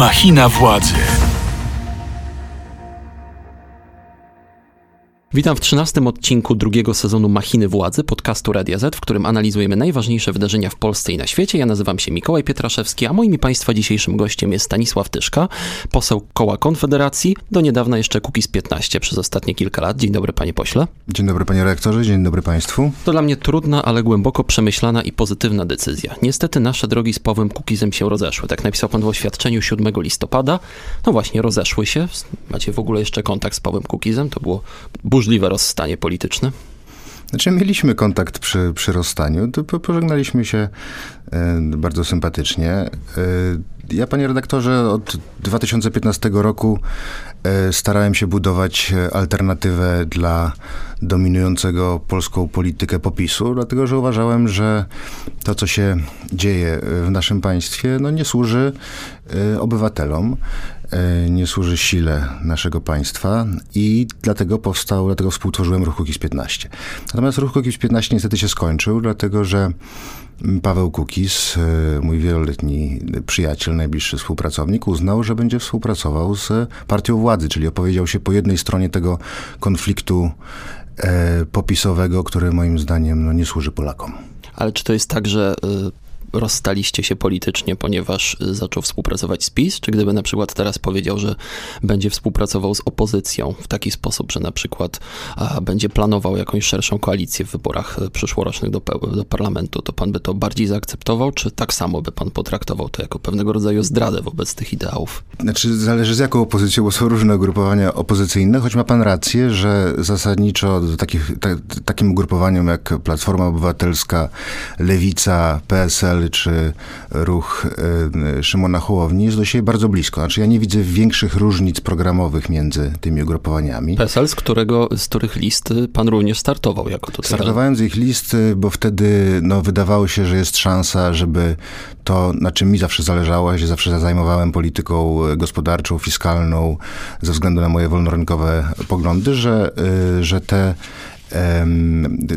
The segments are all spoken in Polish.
Machina władzy. Witam w 13 odcinku drugiego sezonu Machiny Władzy podcastu Radia Z, w którym analizujemy najważniejsze wydarzenia w Polsce i na świecie. Ja nazywam się Mikołaj Pietraszewski, a moim Państwa dzisiejszym gościem jest Stanisław Tyszka, poseł koła Konfederacji, do niedawna jeszcze Kukiz 15 przez ostatnie kilka lat. Dzień dobry panie pośle. Dzień dobry panie rektorze, dzień dobry państwu. To dla mnie trudna, ale głęboko przemyślana i pozytywna decyzja. Niestety nasze drogi z Pawłem Kukizem się rozeszły. Tak napisał pan w oświadczeniu 7 listopada. No właśnie, rozeszły się. Macie w ogóle jeszcze kontakt z Pawłem Kukizem? To było burzliwe rozstanie polityczne? Znaczy, mieliśmy kontakt przy, przy rozstaniu, pożegnaliśmy się bardzo sympatycznie. E, ja, panie redaktorze, od 2015 roku e, starałem się budować alternatywę dla dominującego polską politykę popisu, dlatego że uważałem, że to, co się dzieje w naszym państwie, no, nie służy obywatelom. E, nie służy sile naszego państwa i dlatego powstał, dlatego współtworzyłem Ruch Kukiz 15. Natomiast Ruch Kukiz 15 niestety się skończył, dlatego że Paweł Kukiz, e, mój wieloletni przyjaciel, najbliższy współpracownik, uznał, że będzie współpracował z partią władzy, czyli opowiedział się po jednej stronie tego konfliktu e, popisowego, który moim zdaniem no, nie służy Polakom. Ale czy to jest tak, że rozstaliście się politycznie, ponieważ y, zaczął współpracować z PiS? Czy gdyby na przykład teraz powiedział, że będzie współpracował z opozycją w taki sposób, że na przykład będzie planował jakąś szerszą koalicję w wyborach y, przyszłorocznych do, do parlamentu, to pan by to bardziej zaakceptował, czy tak samo by pan potraktował to jako pewnego rodzaju zdradę wobec tych ideałów? Znaczy, zależy z jaką opozycją, bo są różne ugrupowania opozycyjne, choć ma pan rację, że zasadniczo do takich, ta, takim ugrupowaniom jak Platforma Obywatelska, Lewica, PSL, czy ruch e, Szymona Hołowni jest do siebie bardzo blisko. Znaczy ja nie widzę większych różnic programowych między tymi ugrupowaniami. PSL, z, którego, z których list pan również startował jako to Startowałem z ich list, bo wtedy no, wydawało się, że jest szansa, żeby to, na czym mi zawsze zależało, ja się zawsze zajmowałem polityką gospodarczą, fiskalną, ze względu na moje wolnorynkowe poglądy, że, że te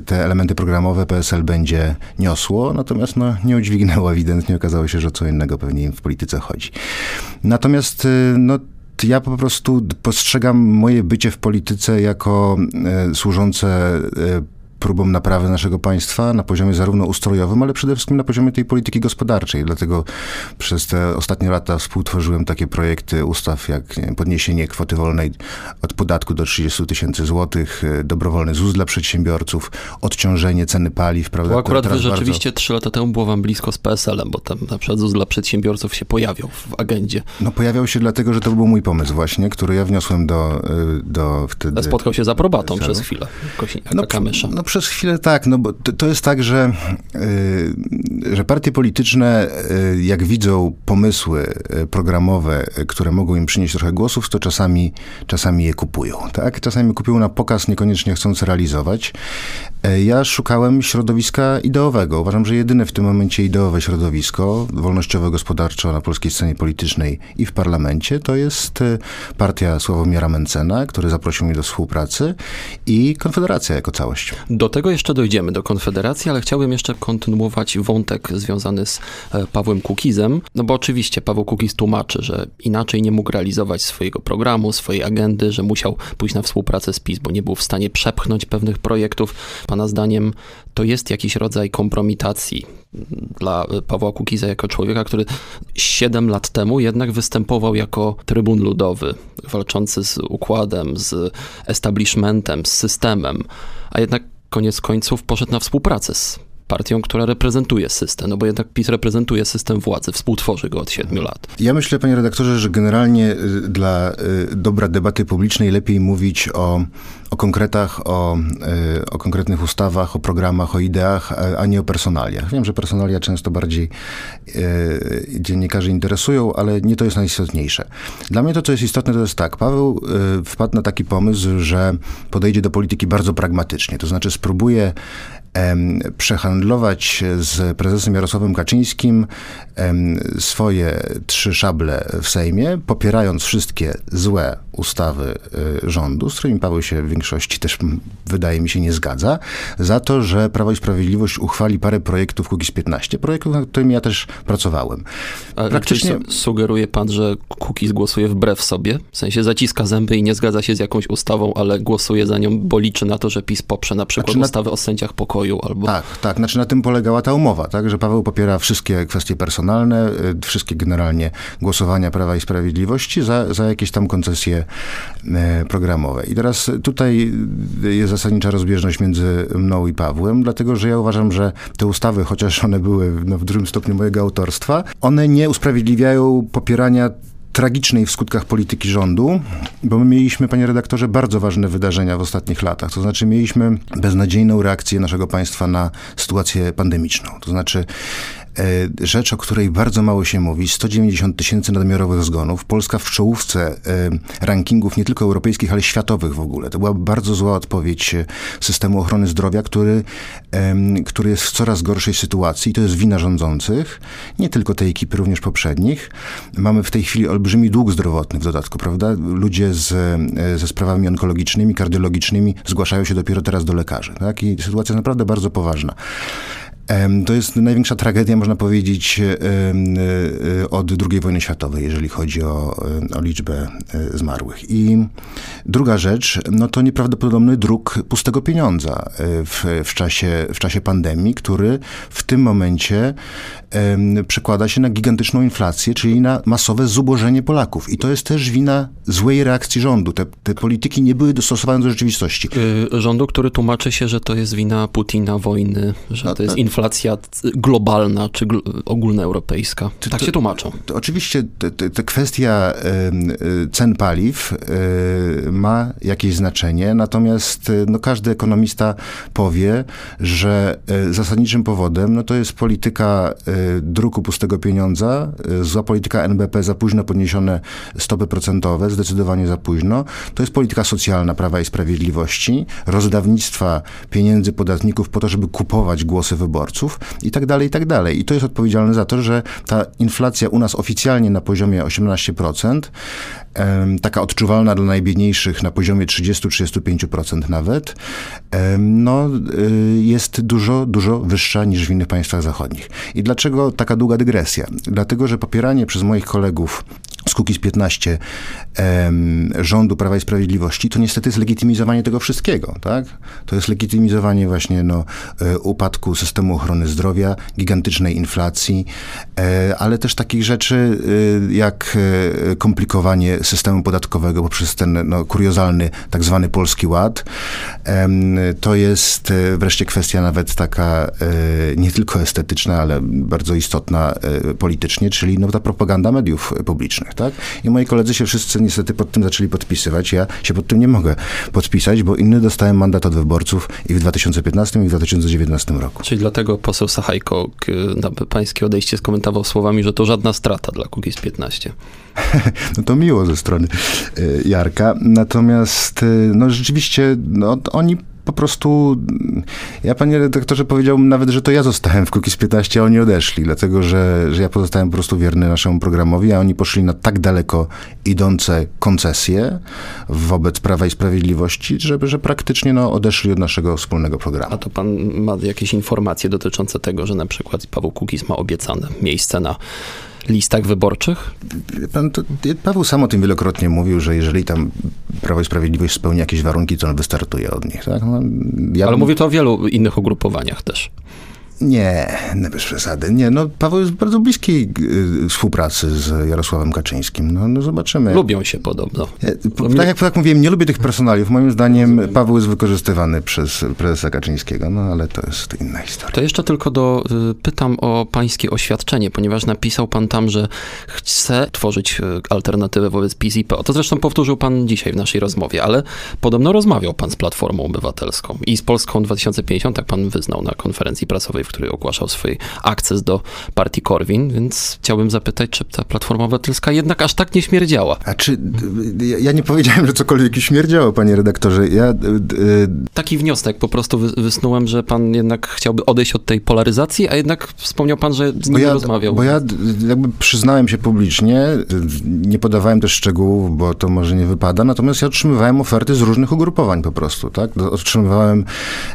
te elementy programowe PSL będzie niosło, natomiast no, nie udźwignęło ewidentnie, okazało się, że co innego pewnie im w polityce chodzi. Natomiast y, no, ja po prostu postrzegam moje bycie w polityce jako e, służące próbą naprawy naszego państwa na poziomie zarówno ustrojowym, ale przede wszystkim na poziomie tej polityki gospodarczej. Dlatego przez te ostatnie lata współtworzyłem takie projekty ustaw jak wiem, podniesienie kwoty wolnej od podatku do 30 tysięcy złotych, e, dobrowolny ZUS dla przedsiębiorców, odciążenie ceny paliw. Prawda, bo akurat wy rzeczywiście trzy bardzo... lata temu było wam blisko z PSL-em, bo tam na przykład ZUS dla przedsiębiorców się pojawiał w agendzie. No pojawiał się dlatego, że to był mój pomysł właśnie, który ja wniosłem do, e, do wtedy... Spotkał się z aprobatą przez chwilę. Kosiniaka, no. No przez chwilę tak, no bo to, to jest tak, że, yy, że partie polityczne, yy, jak widzą pomysły y, programowe, które mogą im przynieść trochę głosów, to czasami, czasami je kupują, tak? Czasami kupują na pokaz, niekoniecznie chcąc realizować. Yy, ja szukałem środowiska ideowego. Uważam, że jedyne w tym momencie ideowe środowisko, wolnościowo-gospodarczo na polskiej scenie politycznej i w parlamencie, to jest y, partia Sławomira Mencena, który zaprosił mnie do współpracy i Konfederacja jako całość. Do tego jeszcze dojdziemy, do Konfederacji, ale chciałbym jeszcze kontynuować wątek związany z e, Pawłem Kukizem, no bo oczywiście Paweł Kukiz tłumaczy, że inaczej nie mógł realizować swojego programu, swojej agendy, że musiał pójść na współpracę z PiS, bo nie był w stanie przepchnąć pewnych projektów. Pana zdaniem to jest jakiś rodzaj kompromitacji dla Pawła Kukiza jako człowieka, który 7 lat temu jednak występował jako trybun ludowy, walczący z układem, z establishmentem, z systemem, a jednak koniec końców poszedł na współpracę z partią, która reprezentuje system, no bo jednak PiS reprezentuje system władzy, współtworzy go od siedmiu lat. Ja myślę, panie redaktorze, że generalnie y, dla y, dobra debaty publicznej lepiej mówić o, o konkretach, o, y, o konkretnych ustawach, o programach, o ideach, a nie o personaliach. Wiem, że personalia często bardziej dzienniekarzy interesują, ale nie to jest najistotniejsze. Dla mnie to, co jest istotne, to jest tak. Paweł wpadł na taki pomysł, że podejdzie do polityki bardzo pragmatycznie, to znaczy spróbuje przehandlować z prezesem Jarosławem Kaczyńskim swoje trzy szable w Sejmie, popierając wszystkie złe ustawy y, rządu, z którymi Paweł się w większości też wydaje mi się nie zgadza, za to, że Prawo i Sprawiedliwość uchwali parę projektów Kukiz 15, projektów, nad którymi ja też pracowałem. A Praktycznie sugeruje pan, że Kukiz głosuje wbrew sobie, w sensie zaciska zęby i nie zgadza się z jakąś ustawą, ale głosuje za nią, bo liczy na to, że PiS poprze na przykład znaczy ustawy na... o sędziach pokoju albo... Tak, tak, znaczy na tym polegała ta umowa, tak, że Paweł popiera wszystkie kwestie personalne, y, wszystkie generalnie głosowania Prawa i Sprawiedliwości za, za jakieś tam koncesje e, programowe. I teraz tutaj jest zasadnicza rozbieżność między mną i Pawłem, dlatego że ja uważam, że te ustawy, chociaż one były no, w dużym stopniu mojego autorstwa, one nie usprawiedliwiają popierania tragicznej w skutkach polityki rządu, bo my mieliśmy, panie redaktorze, bardzo ważne wydarzenia w ostatnich latach. To znaczy, mieliśmy beznadziejną reakcję naszego państwa na sytuację pandemiczną. To znaczy, rzecz, o której bardzo mało się mówi, 190 tysięcy nadmiarowych zgonów. Polska w czołówce e, rankingów nie tylko europejskich, ale światowych w ogóle. To była bardzo zła odpowiedź e, systemu ochrony zdrowia, który, który jest w coraz gorszej sytuacji i to jest wina rządzących, nie tylko tej ekipy, również poprzednich. Mamy w tej chwili olbrzymi dług zdrowotny w dodatku, prawda? Ludzie z, ze sprawami onkologicznymi, kardiologicznymi zgłaszają się dopiero teraz do lekarzy, tak? I sytuacja jest naprawdę bardzo poważna. To jest największa tragedia, można powiedzieć, e, e, od II wojny światowej, jeżeli chodzi o, o liczbę e, zmarłych. I druga rzecz, no to nieprawdopodobny druk pustego pieniądza w, w, czasie, w czasie pandemii, który w tym momencie przekłada się na gigantyczną inflację, czyli na masowe zubożenie Polaków. I to jest też wina złej reakcji rządu. Te, te polityki nie były dostosowane do rzeczywistości. Rządu, który tłumaczy się, że to jest wina Putina, wojny, że no, to jest inflacja inflacja globalna czy ogólnoeuropejska. Tak to, się tłumaczą. To, oczywiście ta kwestia y, cen paliw y, ma jakieś znaczenie, natomiast y, no, każdy ekonomista powie, że zasadniczym powodem no, to jest polityka druku pustego pieniądza, zła polityka NBP, za późno podniesione stopy procentowe, zdecydowanie za późno. To jest polityka socjalna Prawa i Sprawiedliwości, rozdawnictwa pieniędzy podatników po to, żeby kupować głosy wyborcze wyborców i tak dalej, i tak dalej. I to jest odpowiedzialne za to, że ta inflacja u nas oficjalnie na poziomie 18%, taka odczuwalna dla najbiedniejszych na poziomie 30-35% nawet, no, y, jest dużo, dużo wyższa niż w innych państwach zachodnich. I dlaczego taka długa dygresja? Dlatego, że popieranie przez moich kolegów z Kukiz 15 rządu Prawa i Sprawiedliwości, to niestety jest legitymizowanie tego wszystkiego, tak? To jest legitymizowanie właśnie no, e, upadku systemu ochrony zdrowia, gigantycznej inflacji, e, ale też takich rzeczy e, jak komplikowanie systemu podatkowego poprzez ten no, kuriozalny tak zwany Polski Ład. To jest wreszcie kwestia nawet taka nie tylko estetyczna, ale bardzo istotna politycznie, czyli no, ta propaganda mediów publicznych tak? I moi koledzy się wszyscy niestety pod tym zaczęli podpisywać. Ja się pod tym nie mogę podpisać, bo inny dostałem mandat od wyborców i w 2015 i w 2019 roku. Czyli dlatego poseł Sachajko pańskie odejście skomentował słowami, że to żadna strata dla Kukiz 15. No to miło ze strony e, Jarka. Natomiast e, no rzeczywiście no, oni po prostu, ja panie redaktorze powiedziałbym nawet, że to ja zostałem w Kukiz 15, a oni odeszli, dlatego że, że ja pozostałem po prostu wierny naszemu programowi, a oni poszli na tak daleko idące koncesje wobec Prawa i Sprawiedliwości, że, że praktycznie no, odeszli od naszego wspólnego programu. A to pan ma jakieś informacje dotyczące tego, że na przykład Paweł Kukiz ma obiecane miejsce na listach wyborczych? Pan, to, Paweł sam o tym wielokrotnie mówił, że jeżeli tam Prawo i Sprawiedliwość spełni jakieś warunki, to on wystartuje od nich. Tak? No, ja Ale mówię to o wielu innych ugrupowaniach też. Nie, nie bez przesady. Nie, no Paweł jest w bardzo bliskiej y, współpracy z Jarosławem Kaczyńskim. No, no zobaczymy. Lubią się podobno. E, tak jak tak mówiłem, nie lubię tych personaliów. Moim zdaniem Paweł jest wykorzystywany przez prezesa Kaczyńskiego, no ale to jest inna historia. To jeszcze tylko do, y, pytam o pańskie oświadczenie, ponieważ napisał pan tam, że chce tworzyć y, alternatywę wobec PiS i PO. To zresztą powtórzył pan dzisiaj w naszej rozmowie, ale podobno rozmawiał pan z Platformą Obywatelską i z Polską 2050, tak pan wyznał na konferencji prasowej w której ogłaszał swój akces do partii Korwin, więc chciałbym zapytać, czy ta Platforma Obywatelska jednak aż tak nie śmierdziała. A czy ja nie powiedziałem, że cokolwiek śmierdziało, panie redaktorze. Ja, y, Taki wniosek po prostu wysnułem, że pan jednak chciałby odejść od tej polaryzacji, a jednak wspomniał pan, że z nim ja, rozmawiał. Bo ja jakby przyznałem się publicznie, nie podawałem też szczegółów, bo to może nie wypada, natomiast ja otrzymywałem oferty z różnych ugrupowań po prostu, tak? Otrzymywałem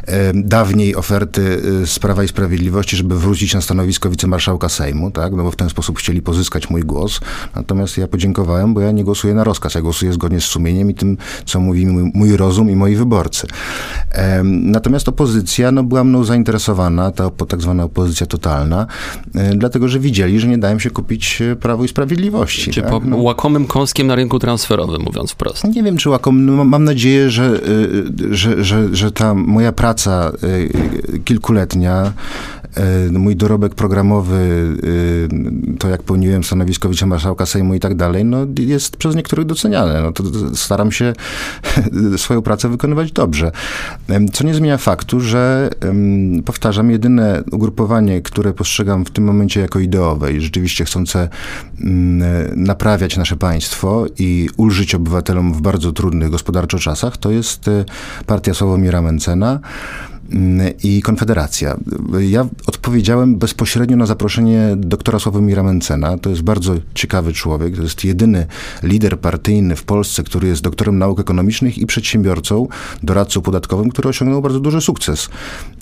e, dawniej oferty z Prawa i Sprawiedliwości, żeby wrócić na stanowisko wicemarszałka Sejmu, tak? No bo w ten sposób chcieli pozyskać mój głos. Natomiast ja podziękowałem, bo ja nie głosuję na rozkaz, ja głosuję zgodnie z sumieniem i tym, co mówi mój, mój rozum i moi wyborcy. Natomiast opozycja, no była mną zainteresowana, ta tak zwana opozycja totalna, e, dlatego, że widzieli, że nie dałem się kupić e, Prawo i Sprawiedliwości. Czy tak? po, no. łakomym kąskiem na rynku transferowym, mówiąc wprost? Nie wiem, czy łakomym. No, mam nadzieję, że, e, że, że, że ta moja praca kilkuletnia, mój dorobek programowy, to jak pełniłem stanowisko wicemarszałka Sejmu i tak dalej, no jest przez niektórych doceniane. No to staram się swoją pracę wykonywać dobrze. Co nie zmienia faktu, że powtarzam, jedyne ugrupowanie, które postrzegam w tym momencie jako ideowe i rzeczywiście chcące naprawiać nasze państwo i ulżyć obywatelom w bardzo trudnych gospodarczo czasach, to jest partia Sławomira Mencena i Konfederacja. Ja odpowiedziałem bezpośrednio na zaproszenie doktora Sławomira Mencena. To jest bardzo ciekawy człowiek. To jest jedyny lider partyjny w Polsce, który jest doktorem nauk ekonomicznych i przedsiębiorcą, doradcą podatkowym, który osiągnął bardzo duży sukces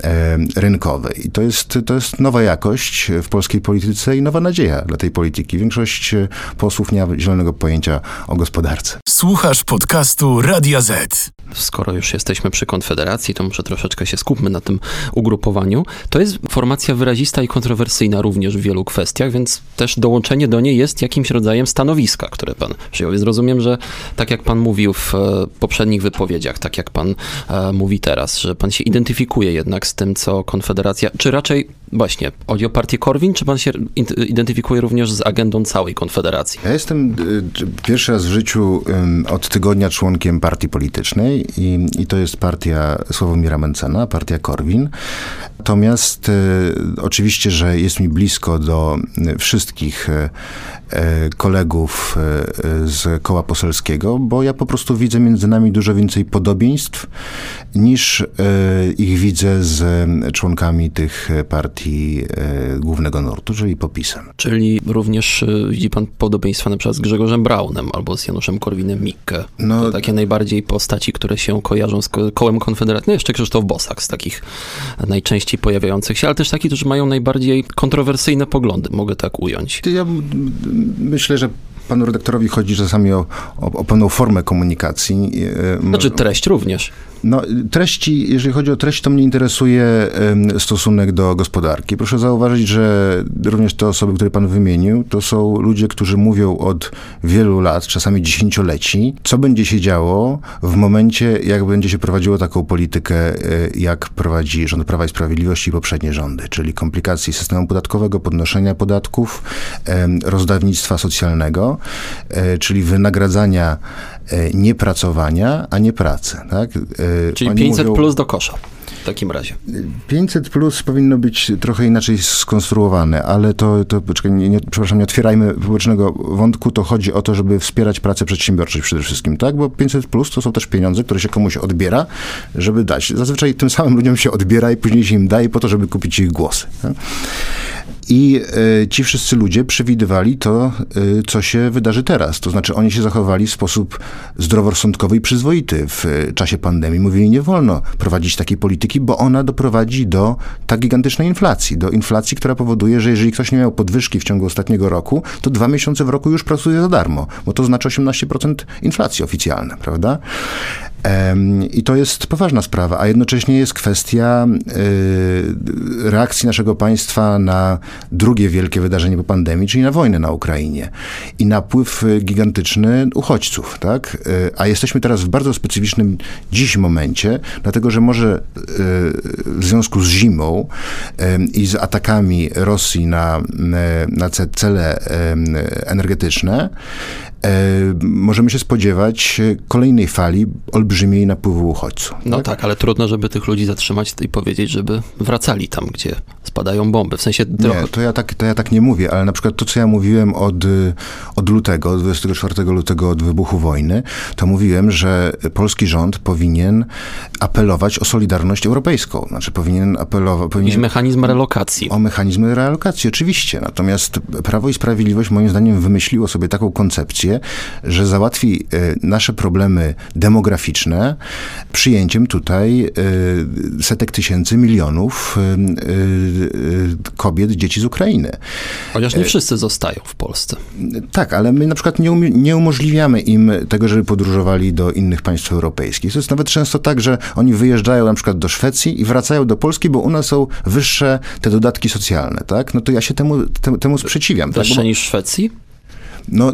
e, rynkowy. I to jest, to jest nowa jakość w polskiej polityce i nowa nadzieja dla tej polityki. Większość posłów nie ma zielonego pojęcia o gospodarce. Słuchasz podcastu Radia Z. Skoro już jesteśmy przy Konfederacji, to muszę troszeczkę się skupmy na tym ugrupowaniu. To jest formacja wyrazista i kontrowersyjna również w wielu kwestiach, więc też dołączenie do niej jest jakimś rodzajem stanowiska, które pan przyjął. Więc rozumiem, że tak jak pan mówił w e, poprzednich wypowiedziach, tak jak pan e, mówi teraz, że pan się identyfikuje jednak z tym, co Konfederacja, czy raczej właśnie chodzi o partię Korwin, czy pan się identyfikuje również z agendą całej Konfederacji? Ja jestem e, pierwszy raz w życiu od tygodnia członkiem partii politycznej i, i to jest partia Sławomira Mencena, partia Korwin. Natomiast e, oczywiście, że jest mi blisko do wszystkich e, e, kolegów e, z koła poselskiego, bo ja po prostu widzę między nami dużo więcej podobieństw niż e, ich widzę z członkami tych partii e, głównego nurtu, czyli popisem. Czyli również widzi pan podobieństwa na przykład z Grzegorzem Braunem albo z Januszem Korwinem-Mikke. No, to takie najbardziej postaci, które się kojarzą z kołem Konfederacji. No jeszcze Krzysztof Bosak z takich najczęściej pojawiających się, ale też takich, którzy mają najbardziej kontrowersyjne poglądy, mogę tak ująć. Ja myślę, że panu redaktorowi chodzi czasami o, o, o pewną formę komunikacji. Znaczy treść również. No, treści, jeżeli chodzi o treść, to mnie interesuje stosunek do gospodarki. Proszę zauważyć, że również te osoby, które pan wymienił, to są ludzie, którzy mówią od wielu lat, czasami dziesięcioleci, co będzie się działo w momencie, jak będzie się prowadziło taką politykę, e, jak prowadzi rząd Prawa i Sprawiedliwości i poprzednie rządy, czyli komplikacji systemu podatkowego, podnoszenia podatków, rozdawnictwa socjalnego, e, czyli wynagradzania niepracowania, a nie pracy. Tak? Czyli Oni 500 mówią, plus do kosza w takim razie. 500 plus powinno być trochę inaczej skonstruowane, ale to, to poczekaj, nie, nie, przepraszam, nie otwierajmy publicznego wątku, to chodzi o to, żeby wspierać pracę przedsiębiorczych przede wszystkim, tak? Bo 500 plus to są też pieniądze, które się komuś odbiera, żeby dać. Zazwyczaj tym samym ludziom się odbiera i później się im daje po to, żeby kupić ich głosy. Tak? I e, ci wszyscy ludzie przewidywali to, e, co się wydarzy teraz. To znaczy, oni się zachowali w sposób zdroworozsądkowy i przyzwoity w e, czasie pandemii. Mówili, nie wolno prowadzić takiej polityki, bo ona doprowadzi do tak gigantycznej inflacji. Do inflacji, która powoduje, że jeżeli ktoś nie miał podwyżki w ciągu ostatniego roku, to dwa miesiące w roku już pracuje za darmo, bo to znaczy 18% inflacji oficjalna, prawda? I to jest poważna sprawa, a jednocześnie jest kwestia y, reakcji naszego państwa na drugie wielkie wydarzenie po pandemii, czyli na wojnę na Ukrainie i napływ gigantyczny uchodźców, tak? Y, a jesteśmy teraz w bardzo specyficznym dziś momencie, dlatego że może y, w związku z zimą i z atakami Rosji na, na cele energetyczne, możemy się spodziewać kolejnej fali olbrzymiej napływu uchodźców. No tak? tak, ale trudno, żeby tych ludzi zatrzymać i powiedzieć, żeby wracali tam, gdzie spadają bomby. W sensie trochę... Nie, to ja, tak, to ja tak nie mówię, ale na przykład to, co ja mówiłem od, od lutego, od 24 lutego, od wybuchu wojny, to mówiłem, że polski rząd powinien apelować o solidarność europejską. Znaczy powinien apelować... Powinien... Mechanizm relokacji. O mechanizmy relokacji, oczywiście. Natomiast Prawo i Sprawiedliwość moim zdaniem wymyśliło sobie taką koncepcję, że załatwi e, nasze problemy demograficzne przyjęciem tutaj e, setek tysięcy, milionów e, kobiet, dzieci z Ukrainy. Chociaż nie wszyscy zostają w Polsce. Tak, ale my na przykład nie, um nie umożliwiamy im tego, żeby podróżowali do innych państw europejskich. To jest nawet często tak, że oni wyjeżdżają na przykład do Szwecji i wracają do Polski, bo u nas są wyższe te dodatki socjalne, tak? No to ja się temu, temu sprzeciwiam. Wyższe tak? niż w Szwecji? No,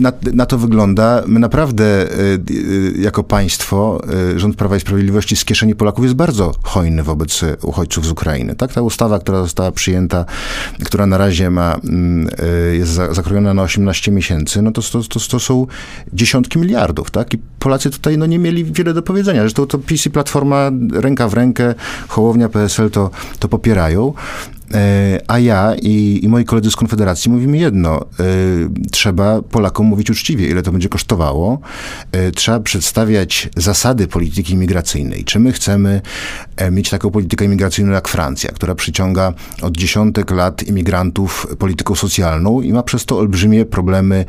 na, na, to wygląda. My naprawdę y, y, jako państwo, y, rząd Prawa i Sprawiedliwości z kieszeni Polaków jest bardzo hojny wobec uchodźców z Ukrainy. Tak, ta ustawa, która została przyjęta, która na razie ma, mm, jest zakrojona na 18 miesięcy, no to, to, to, to są dziesiątki miliardów, tak? I Polacy tutaj no, nie mieli wiele do powiedzenia. Zresztą to PiS i Platforma ręka w rękę, Hołownia, PSL to, to popierają. E, a ja i, i moi koledzy z Konfederacji mówimy jedno. E, trzeba Polakom mówić uczciwie, ile to będzie kosztowało. E, trzeba przedstawiać zasady polityki imigracyjnej. Czy my chcemy mieć taką politykę imigracyjną jak Francja, która przyciąga od dziesiątek lat imigrantów polityką socjalną i ma przez to olbrzymie problemy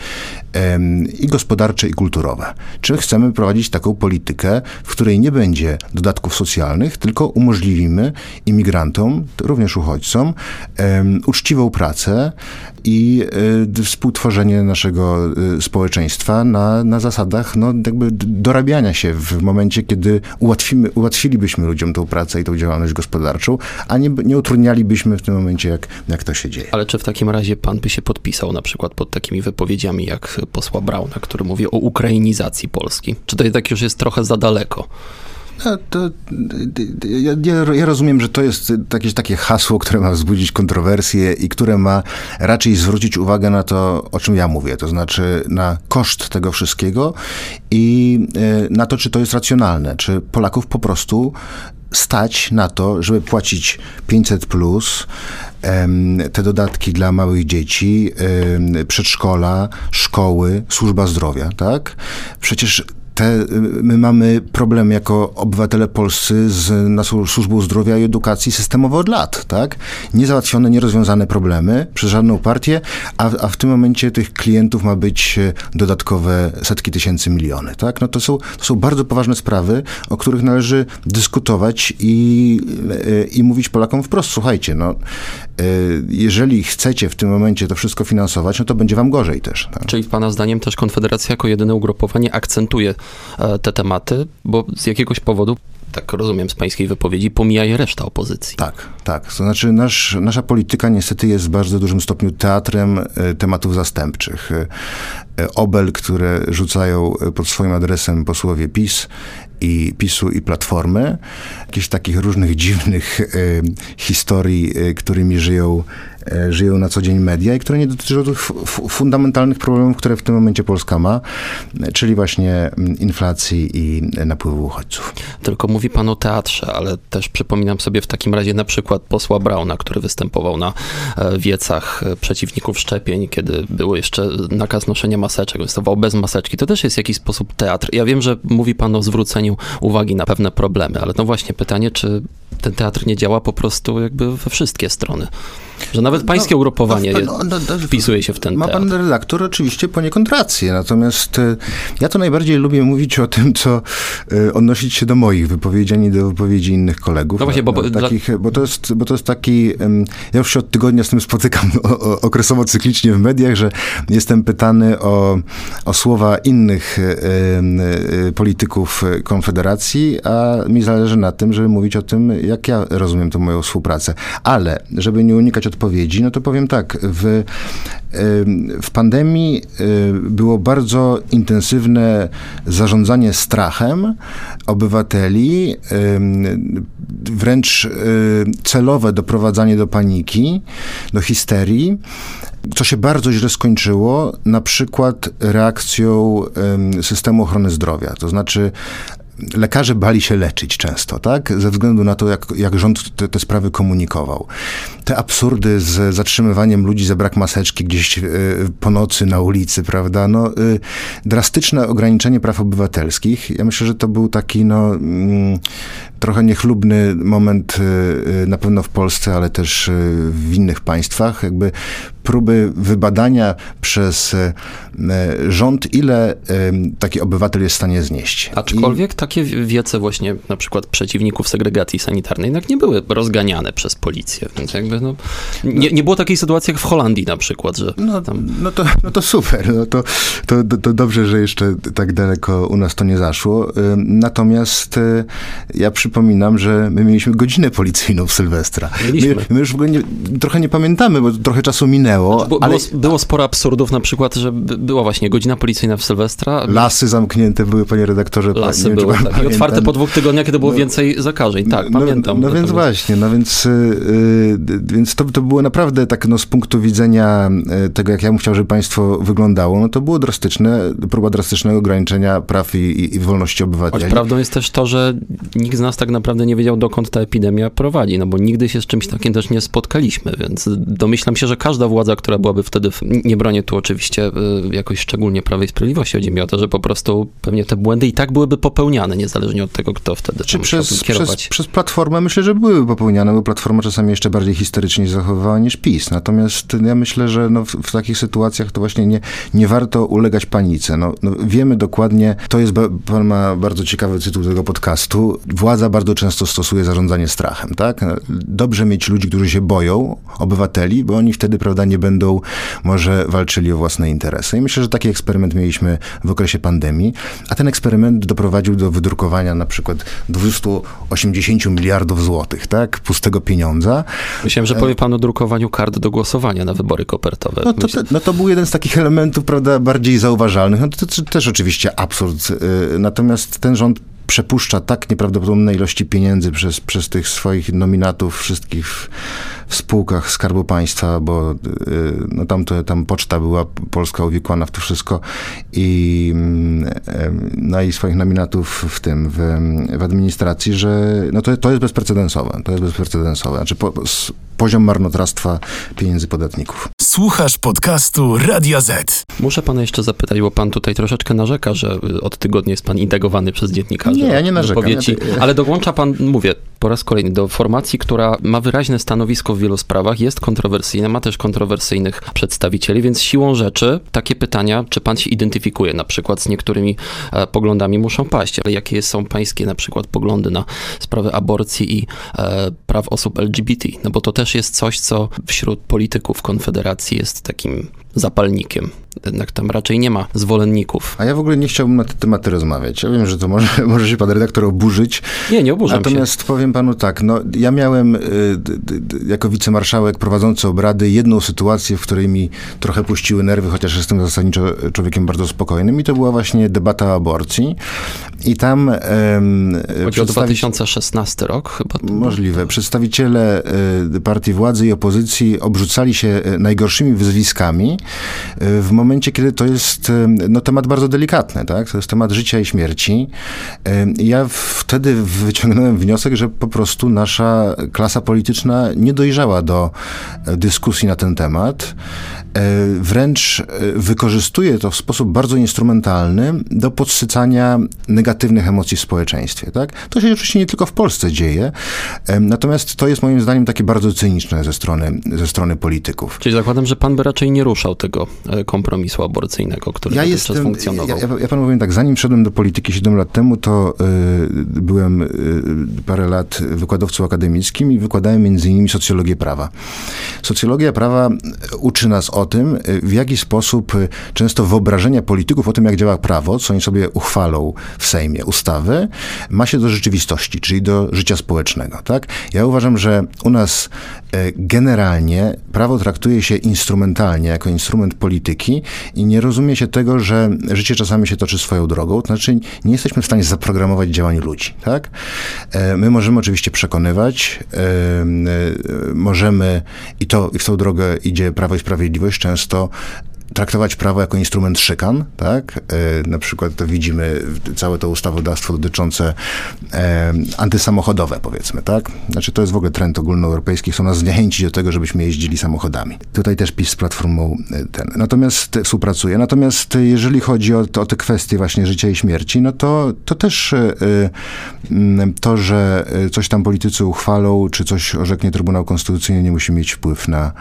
i gospodarcze, i kulturowe. Czy chcemy prowadzić taką politykę, w której nie będzie dodatków socjalnych, tylko umożliwimy imigrantom, również uchodźcom, uczciwą pracę i e, współtworzenie naszego e, społeczeństwa na, na zasadach no, jakby dorabiania się w momencie, kiedy ułatwimy, ułatwilibyśmy ludziom tą pracę i tą działalność gospodarczą, a nie, nie utrudnialibyśmy w tym momencie, jak, jak to się dzieje. Ale czy w takim razie pan by się podpisał na przykład pod takimi wypowiedziami jak posła Brauna, który mówi o ukrainizacji Polski? Czy to tak już jest trochę za daleko? No, to, ja, ja, rozumiem, że to jest jakieś takie hasło, które ma wzbudzić kontrowersje i które ma raczej zwrócić uwagę na to, o czym ja mówię, to znaczy na koszt tego wszystkiego i e, na to, czy to jest racjonalne, czy Polaków po prostu stać na to, żeby płacić 500 plus, te dodatki dla małych dzieci, przedszkola, szkoły, służba zdrowia, tak? Przecież te, my mamy problem jako obywatele polscy z naszą służbą zdrowia i edukacji systemowo od lat, tak? Niezałatwione, nierozwiązane problemy przez żadną partię, a, a w tym momencie tych klientów ma być e, dodatkowe setki tysięcy, miliony, tak? No to są, to są bardzo poważne sprawy, o których należy dyskutować i, e, i mówić Polakom wprost, słuchajcie, no, jeżeli chcecie w tym momencie to wszystko finansować, no to będzie wam gorzej też. Tak? Czyli pana zdaniem też Konfederacja jako jedyne ugrupowanie akcentuje te tematy, bo z jakiegoś powodu tak rozumiem z pańskiej wypowiedzi, pomija je reszta opozycji. Tak, tak. To znaczy nasz, nasza polityka niestety jest w bardzo dużym stopniu teatrem e, tematów zastępczych. E, obel, które rzucają pod swoim adresem posłowie PiS i PiSu i Platformy, jakichś takich różnych dziwnych historii, którymi żyją E, żyją na co dzień media i które nie dotyczą tych fundamentalnych problemów, które w tym momencie Polska ma, czyli właśnie mm, inflacji i napływu uchodźców. Tylko mówi pan o teatrze, ale też przypominam sobie w takim razie na przykład posła Brauna, który występował na e, wiecach e, przeciwników szczepień, kiedy było jeszcze nakaz noszenia maseczek, występował bez maseczki. To też jest jakiś sposób teatr. Ja wiem, że mówi pan o zwróceniu uwagi na pewne problemy, ale to właśnie pytanie, czy ten teatr nie działa po prostu jakby we wszystkie strony. Że nawet no, pańskie no, ugrupowanie no, no, no, wpisuje się w ten Ma pan teatr. redaktor oczywiście poniekąd rację, natomiast e, ja to najbardziej lubię mówić o tym, co e, odnosić się do moich wypowiedzi, a nie do wypowiedzi innych kolegów. No właśnie, bo, bo, takich, bo, to, jest, bo to jest taki, ja już się od tygodnia z tym spotykam okresowo cyklicznie w mediach, że jestem pytany o, o słowa innych e, polityków Konfederacji, a mi zależy na tym, żeby mówić o tym, jak ja rozumiem tę moją współpracę. Ale, żeby nie unikać odpowiedzi, no to powiem tak, w w pandemii było bardzo intensywne zarządzanie strachem obywateli, wręcz celowe doprowadzanie do paniki, do histerii co się bardzo źle skończyło, na przykład reakcją systemu ochrony zdrowia. To znaczy, lekarze bali się leczyć często, tak? Ze względu na to, jak, jak rząd te, te, sprawy komunikował. Te absurdy z zatrzymywaniem ludzi za brak maseczki gdzieś y, po nocy na ulicy, prawda? No, y, drastyczne ograniczenie praw obywatelskich. Ja myślę, że to był taki, no, mm, trochę niechlubny moment y, na pewno w Polsce, ale też w innych państwach. Jakby próby wybadania przez e, rząd, ile e, taki obywatel jest w stanie znieść. Aczkolwiek I... takie wiece właśnie na przykład przeciwników segregacji sanitarnej jednak nie były rozganiane przez policję, więc jakby no, nie, nie było takiej sytuacji jak w Holandii na przykład, że no, tam... no, to, no to super, no to, to, to dobrze, że jeszcze tak daleko u nas to nie zaszło. Natomiast e, ja przypominam, że my mieliśmy godzinę policyjną w Sylwestra. Mieliśmy. My, my już w ogóle nie, trochę nie pamiętamy, bo trochę czasu minęło minęło. Znaczy, ale... było, było sporo absurdów, na przykład, że była właśnie godzina policyjna w Sylwestra. Lasy zamknięte były, panie redaktorze. Lasy były, tak. I otwarte po dwóch tygodniach, kiedy było no, więcej zakażeń. Tak, no, pamiętam. No, więc właśnie, no więc, yy, więc to, to było naprawdę tak, no z punktu widzenia y, tego, jak ja bym chciał, żeby państwo wyglądało, no to było drastyczne, próba drastycznego ograniczenia praw i, i, i wolności obywateli. Choć prawdą jest też to, że nikt z nas tak naprawdę nie wiedział, dokąd ta epidemia prowadzi, no bo nigdy się z czymś takim też nie spotkaliśmy, więc domyślam się, że każda władza władza, która byłaby wtedy, w, nie bronię tu oczywiście y, jakoś szczególnie Prawej Sprawiedliwości, chodzi mi o to, że po prostu pewnie te błędy i tak byłyby popełniane, niezależnie od tego, kto wtedy Czy przez, kierować. Przez, przez Platformę myślę, że były popełniane, bo Platforma czasami jeszcze bardziej historycznie zachowywała niż PiS. Natomiast ja myślę, że no w, w takich sytuacjach to właśnie nie, nie warto ulegać panice. No, no wiemy dokładnie, to jest, pan ma bardzo ciekawy tytuł tego podcastu, władza bardzo często stosuje zarządzanie strachem, tak? Dobrze mieć ludzi, którzy się boją, obywateli, bo oni wtedy, prawda, nie będą może walczyli o własne interesy. I myślę, że taki eksperyment mieliśmy w okresie pandemii, a ten eksperyment doprowadził do wydrukowania na przykład 280 miliardów złotych, tak? Pustego pieniądza. Myślałem, że powie pan o drukowaniu kart do głosowania na wybory kopertowe. No to, no to był jeden z takich elementów, prawda, bardziej zauważalnych. No to, to też oczywiście absurd. Y, natomiast ten rząd przepuszcza tak nieprawdopodobne ilości pieniędzy przez, przez tych swoich nominatów wszystkich w, w spółkach Skarbu Państwa, bo y, no tam, to, tam poczta była polska uwikłana w to wszystko i mm, no i swoich nominatów w tym, w, w administracji, że no to, to jest bezprecedensowe. To jest bezprecedensowe. Znaczy po, poziom marnotrawstwa pieniędzy podatników. Słuchasz podcastu Radia Z. Muszę pana jeszcze zapytać, bo pan tutaj troszeczkę narzeka, że od tygodnia jest pan integrowany przez dziennikarzy. Nie, ja nie narzekam. Ja Ale dołącza pan, mówię po raz kolejny, do formacji, która ma wyraźne stanowisko w wielu sprawach, jest kontrowersyjna, ma też kontrowersyjnych przedstawicieli, więc siłą rzeczy takie pytania, czy pan się identyfikuje na przykład z niektórymi e, poglądami muszą paść, ale jakie są pańskie na przykład poglądy na sprawę aborcji i e, praw osób LGBT? No bo to też jest coś, co wśród polityków Konfederacji jest takim zapalnikiem. Jednak tam raczej nie ma zwolenników. A ja w ogóle nie chciałbym na te tematy rozmawiać. Ja wiem, że to może, może się pan redaktor oburzyć. Nie, nie oburzam Natomiast się. powiem panu tak, no ja miałem y, jako wicemarszałek prowadzący obrady jedną sytuację, w której mi trochę puściły nerwy, chociaż jestem zasadniczo człowiekiem bardzo spokojnym i to była właśnie debata o aborcji. I tam... Chodzi przedstawi... o 2016 rok chyba? Możliwe. Przedstawiciele y, partii władzy i opozycji obrzucali się y, najgorszymi wyzwiskami, w momencie, kiedy to jest no, temat bardzo delikatny, tak? To jest temat życia i śmierci. Ja wtedy wyciągnąłem wniosek, że po prostu nasza klasa polityczna nie dojrzała do e, dyskusji na ten temat. E, wręcz e, wykorzystuje to w sposób bardzo instrumentalny do podsycania negatywnych emocji w społeczeństwie. Tak? To się oczywiście nie tylko w Polsce dzieje, natomiast to jest moim zdaniem takie bardzo cyniczne ze strony, ze strony polityków. Czyli zakładam, że pan by raczej nie ruszał tego kompromisu aborcyjnego, który ja jestem, funkcjonował. Ja, ja, panu powiem tak, zanim wszedłem do polityki 7 lat temu, to y, byłem y, parę lat wykładowcą akademickim i wykładałem między innymi socjologię prawa. Socjologia prawa uczy nas o tym, w jaki sposób często wyobrażenia polityków o tym, jak działa prawo, co oni sobie uchwalą w Sejmie, ustawy, ma się do rzeczywistości, czyli do życia społecznego. Tak? Ja uważam, że u nas generalnie prawo traktuje się instrumentalnie, jako instrument polityki i nie rozumie się tego, że życie czasami się toczy swoją drogą, to znaczy nie jesteśmy w stanie zaprogramować działań ludzi, tak? My możemy oczywiście przekonywać, możemy, i to i w tą drogę idzie Prawo i Sprawiedliwość, często traktować prawo jako instrument szykan, tak? E, na przykład to widzimy całe to ustawodawstwo dotyczące e, antysamochodowe, powiedzmy, tak? Znaczy to jest w ogóle trend ogólnoeuropejski, chcą nas zniechęcić do tego, żebyśmy jeździli samochodami. Tutaj też PiS z Platformą e, ten. Natomiast współpracuje. Natomiast jeżeli chodzi o, o te kwestie właśnie życia i śmierci, no to, to też e, to, że coś tam politycy uchwalą, czy coś orzeknie Trybunał Konstytucyjny, nie musi mieć wpływ na,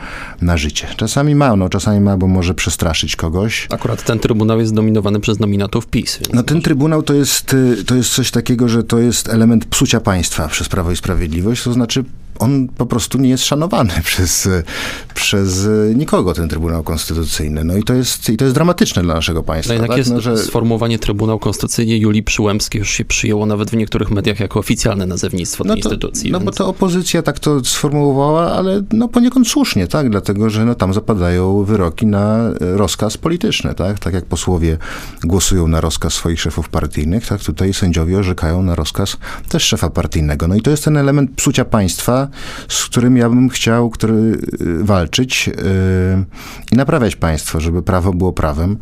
na życie. Czasami ma, no czasami ma, bo może przez przestraszyć kogoś. Akurat ten trybunał jest dominowany przez nominatów PiS. No ten trybunał to jest, y, to jest coś takiego, że to jest element psucia państwa przez Prawo i Sprawiedliwość, to znaczy on po prostu nie jest szanowany przez, przez nikogo, ten Trybunał Konstytucyjny. No i to jest, i to jest dramatyczne dla naszego państwa. No tak? jest no, że... sformułowanie Trybunał Konstytucyjny Julii Przyłębskiej już się przyjęło nawet w niektórych mediach jako oficjalne nazewnictwo no tej to, instytucji. No więc... bo to opozycja tak to sformułowała, ale no poniekąd słusznie, tak? Dlatego, że no tam zapadają wyroki na rozkaz polityczny, tak? Tak jak posłowie głosują na rozkaz swoich szefów partyjnych, tak tutaj sędziowie orzekają na rozkaz też szefa partyjnego. No i to jest ten element psucia państwa, z którym ja bym chciał który, y, walczyć yy, i naprawiać państwo, żeby prawo było prawem,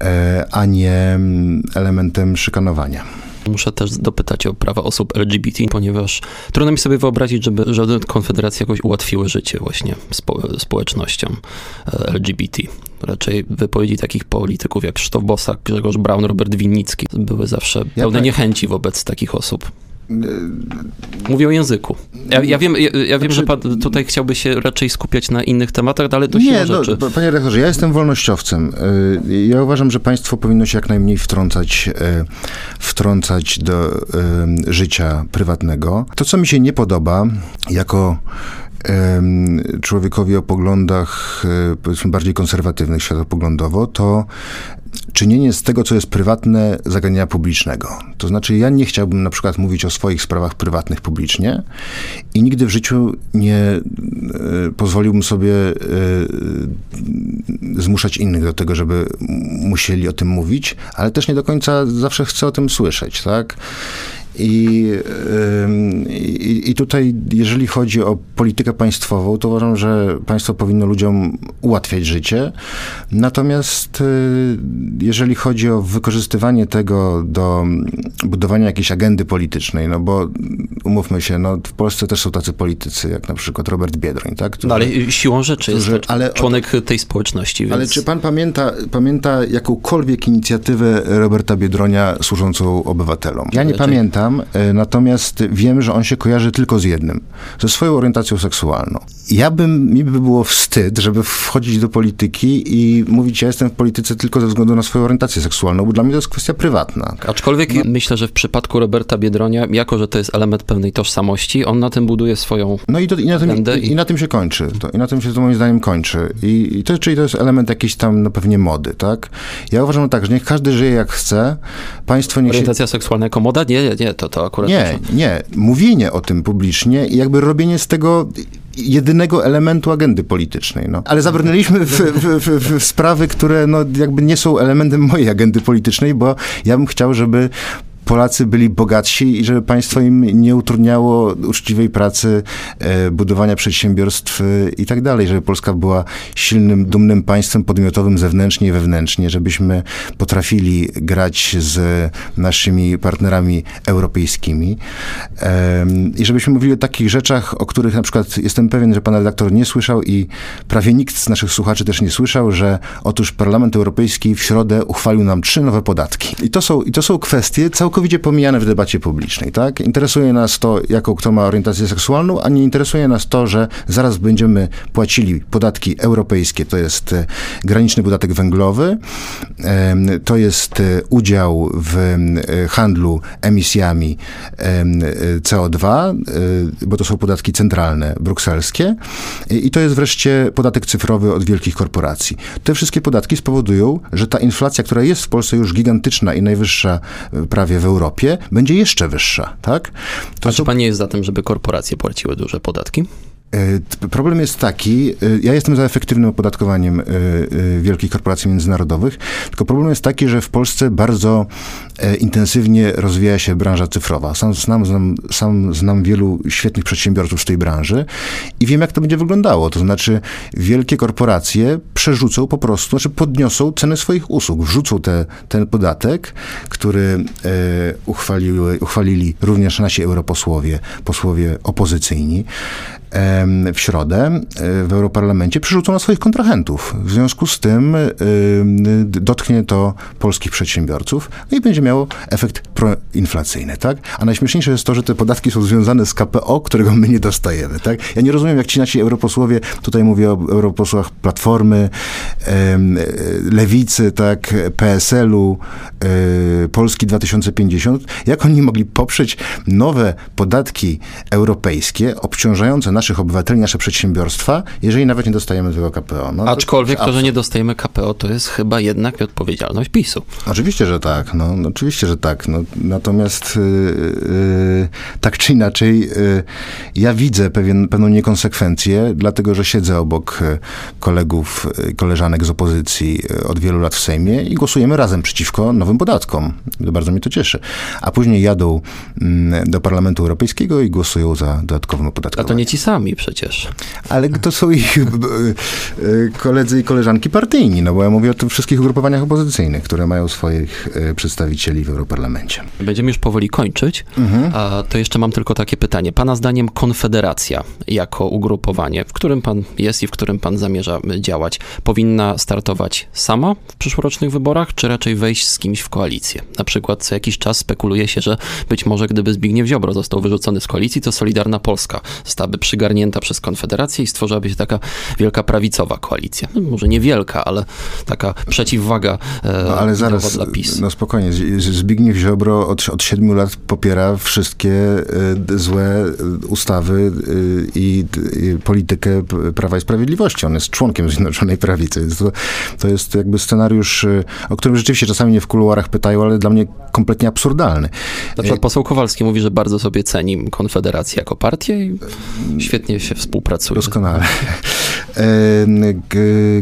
yy, a nie mm, elementem szykanowania. Muszę też dopytać o prawa osób LGBT, ponieważ trudno mi sobie wyobrazić, żeby żadne konfederacje jakoś ułatwiły życie właśnie spo, społecznościom e, LGBT. Raczej wypowiedzi takich polityków jak Krzysztof Bosak, Grzegorz Braun, Robert Winnicki były zawsze pełne ja tak. niechęci wobec takich osób. Mówię o języku. Ja, ja wiem, ja, ja wiem, że pan tutaj chciałby się raczej skupiać na innych tematach, ale to Nie, no, panie redaktorze, ja jestem wolnościowcem. Y, ja uważam, że państwo powinno się jak najmniej wtrącać, y, wtrącać do y, życia prywatnego. To, co mi się nie podoba, jako człowiekowi o poglądach powiedzmy bardziej konserwatywnych światopoglądowo, to czynienie z tego, co jest prywatne, zagadnienia publicznego. To znaczy, ja nie chciałbym na przykład mówić o swoich sprawach prywatnych publicznie i nigdy w życiu nie e, pozwoliłbym sobie e, zmuszać innych do tego, żeby musieli o tym mówić, ale też nie do końca zawsze chcę o tym słyszeć, tak? I, i, I, tutaj, jeżeli chodzi o politykę państwową, to uważam, że państwo powinno ludziom ułatwiać życie. Natomiast y, jeżeli chodzi o wykorzystywanie tego do budowania jakiejś agendy politycznej, no bo umówmy się, no w Polsce też są tacy politycy, jak na przykład Robert Biedroń, tak? Którzy, no ale siłą rzeczy którzy, jest ale, członek tej społeczności. Więc... Ale czy pan pamięta, pamięta jakąkolwiek inicjatywę Roberta Biedronia służącą obywatelom? Ja nie pamiętam pamiętam, e, natomiast wiem, że on się kojarzy tylko z jednym, ze swoją orientacją seksualną. Ja bym, mi by było wstyd, żeby wchodzić do polityki i mówić, ja jestem w polityce tylko ze względu na swoją orientację seksualną, bo dla mnie to jest kwestia prywatna. Aczkolwiek no. myślę, że w przypadku Roberta Biedronia, jako że to jest element pewnej tożsamości, on na tym buduje swoją No i, to, i, na, tym, i, i na tym się kończy. To, I na tym się to moim zdaniem kończy. I, i to, czyli to jest element jakiejś tam, no pewnie mody, tak? Ja uważam tak, że niech każdy żyje jak chce, państwo niech Orientacja się... seksualna jako moda? Nie, nie, to, to akurat... Nie, nie. Mówienie o tym publicznie i jakby robienie z tego jedynego elementu agendy politycznej. No. Ale zabrnęliśmy w, w, w, w, sprawy, które no, jakby nie są elementem mojej agendy politycznej, bo ja bym chciał, żeby Polacy byli bogatsi i żeby państwo im nie utrudniało uczciwej pracy, e, budowania przedsiębiorstw e, i tak dalej, żeby Polska była silnym, dumnym państwem podmiotowym zewnętrznie i wewnętrznie, żebyśmy potrafili grać z naszymi partnerami europejskimi i żebyśmy mówili o takich rzeczach, o których na przykład jestem pewien, że pan redaktor nie słyszał i prawie nikt z naszych słuchaczy też nie słyszał, że otóż Parlament Europejski w środę uchwalił nam trzy nowe podatki. I to są, i to są kwestie całkowicie całkowicie pomijane w debacie publicznej, tak? Interesuje nas to, jaką kto ma orientację seksualną, a nie interesuje nas to, że zaraz będziemy płacili podatki europejskie, to jest e, graniczny podatek węglowy, to jest e, udział w e, handlu emisjami CO2, bo to są podatki centralne, brukselskie i to jest wreszcie podatek cyfrowy od wielkich korporacji. Te wszystkie podatki spowodują, że ta inflacja, która jest w Polsce już gigantyczna i najwyższa prawie w Europie, będzie jeszcze wyższa, tak? To A czy pan nie jest za tym, żeby korporacje płaciły duże podatki? Problem jest taki, ja jestem za efektywnym opodatkowaniem wielkich korporacji międzynarodowych, tylko problem jest taki, że w Polsce bardzo intensywnie rozwija się branża cyfrowa. Sam znam, znam, sam znam wielu świetnych przedsiębiorców z tej branży i wiem, jak to będzie wyglądało. To znaczy, wielkie korporacje przerzucą po prostu, znaczy podniosą ceny swoich usług, wrzucą te, ten podatek, który uchwaliły, uchwalili również nasi europosłowie, posłowie opozycyjni w środę e, w Europarlamencie przerzucą na swoich kontrahentów. W związku z tym dotknie to polskich przedsiębiorców no i będzie miało efekt proinflacyjny, tak? A najśmieszniejsze jest to, że te podatki są związane z KPO, którego my nie dostajemy, tak? Ja nie rozumiem, jak ci nasi europosłowie, tutaj mówię o europosłach Platformy, Lewicy, tak, PSL-u, e, Polski 2050, jak oni mogli poprzeć nowe podatki europejskie obciążające naszych obywateli, nasze przedsiębiorstwa, jeżeli nawet nie dostajemy tego KPO. No, Aczkolwiek to, to, że nie dostajemy KPO, to jest chyba jednak odpowiedzialność PiSu. Oczywiście, że tak. No, no oczywiście, że tak. No, natomiast yy, yy, tak czy inaczej, yy, ja widzę pewien, pewną niekonsekwencję, dlatego, że siedzę obok y, kolegów, y, koleżanek z opozycji y, od wielu lat w Sejmie i głosujemy razem przeciwko nowym podatkom. Bardzo mnie to cieszy. A później jadą mm, do Parlamentu Europejskiego i głosują za dodatkowym opodatkowaniem. A to nie ci sami sami przecież. Ale to są ich e, koledzy i koleżanki partyjni, no bo ja mówię o tych wszystkich ugrupowaniach opozycyjnych, które mają swoich e, przedstawicieli w Europarlamencie. Będziemy już powoli kończyć, mhm. a to jeszcze mam tylko takie pytanie. Pana zdaniem Konfederacja jako ugrupowanie, w którym pan jest i w którym pan zamierza działać, powinna startować sama w przyszłorocznych wyborach, czy raczej wejść z kimś w koalicję? Na przykład co jakiś czas spekuluje się, że być może gdyby Zbigniew Ziobro został wyrzucony z koalicji, to Solidarna Polska zostałaby przygarnięta przez Konfederację i stworzyłaby się taka wielka prawicowa koalicja. No, może nie wielka, ale taka przeciwwaga e, no, ale zaraz, dla PiS. No spokojnie, Zbigniew Ziobro od, od siedmiu lat popiera wszystkie e, złe ustawy e, i, i politykę Prawa i Sprawiedliwości. On jest członkiem Zjednoczonej Prawicy. To, to jest jakby scenariusz, o którym rzeczywiście czasami mnie w kuluarach pytają, ale dla mnie kompletnie absurdalny. Na przykład poseł Kowalski mówi, że bardzo sobie ceni Konfederację jako partię i świetnie się współpracuje. Doskonale.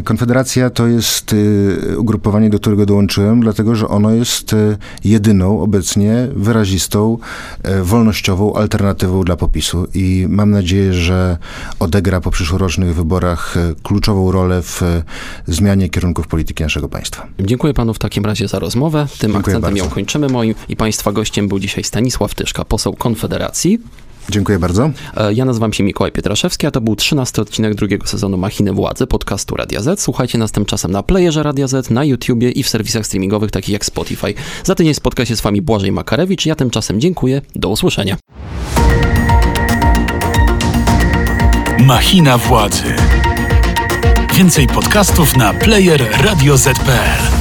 Konfederacja to jest y, ugrupowanie, do którego dołączyłem, dlatego że ono jest y, jedyną obecnie wyrazistą, e, wolnościową alternatywą dla popisu i mam nadzieję, że odegra po przyszłorocznych wyborach e, kluczową rolę w e, zmianie kierunków polityki naszego państwa. Dziękuję panu w takim razie za rozmowę. Tym Dziękuję akcentem bardzo. ją kończymy. Moim i państwa gościem był dzisiaj Stanisław Tyszka, poseł Konfederacji. Dziękuję bardzo. E, ja nazywam się Mikołaj Pietraszewski, a to był 13 odcinek drugiego sezonu Machiny Władzy podcastu Radia Z. Słuchajcie nas tymczasem na playerze Radia Z, na YouTubie i w serwisach streamingowych takich jak Spotify. Za tydzień spotka się z wami Błażej Makarewicz. Ja tymczasem dziękuję. Do usłyszenia. Machina Władzy. Więcej podcastów na player radioz.pl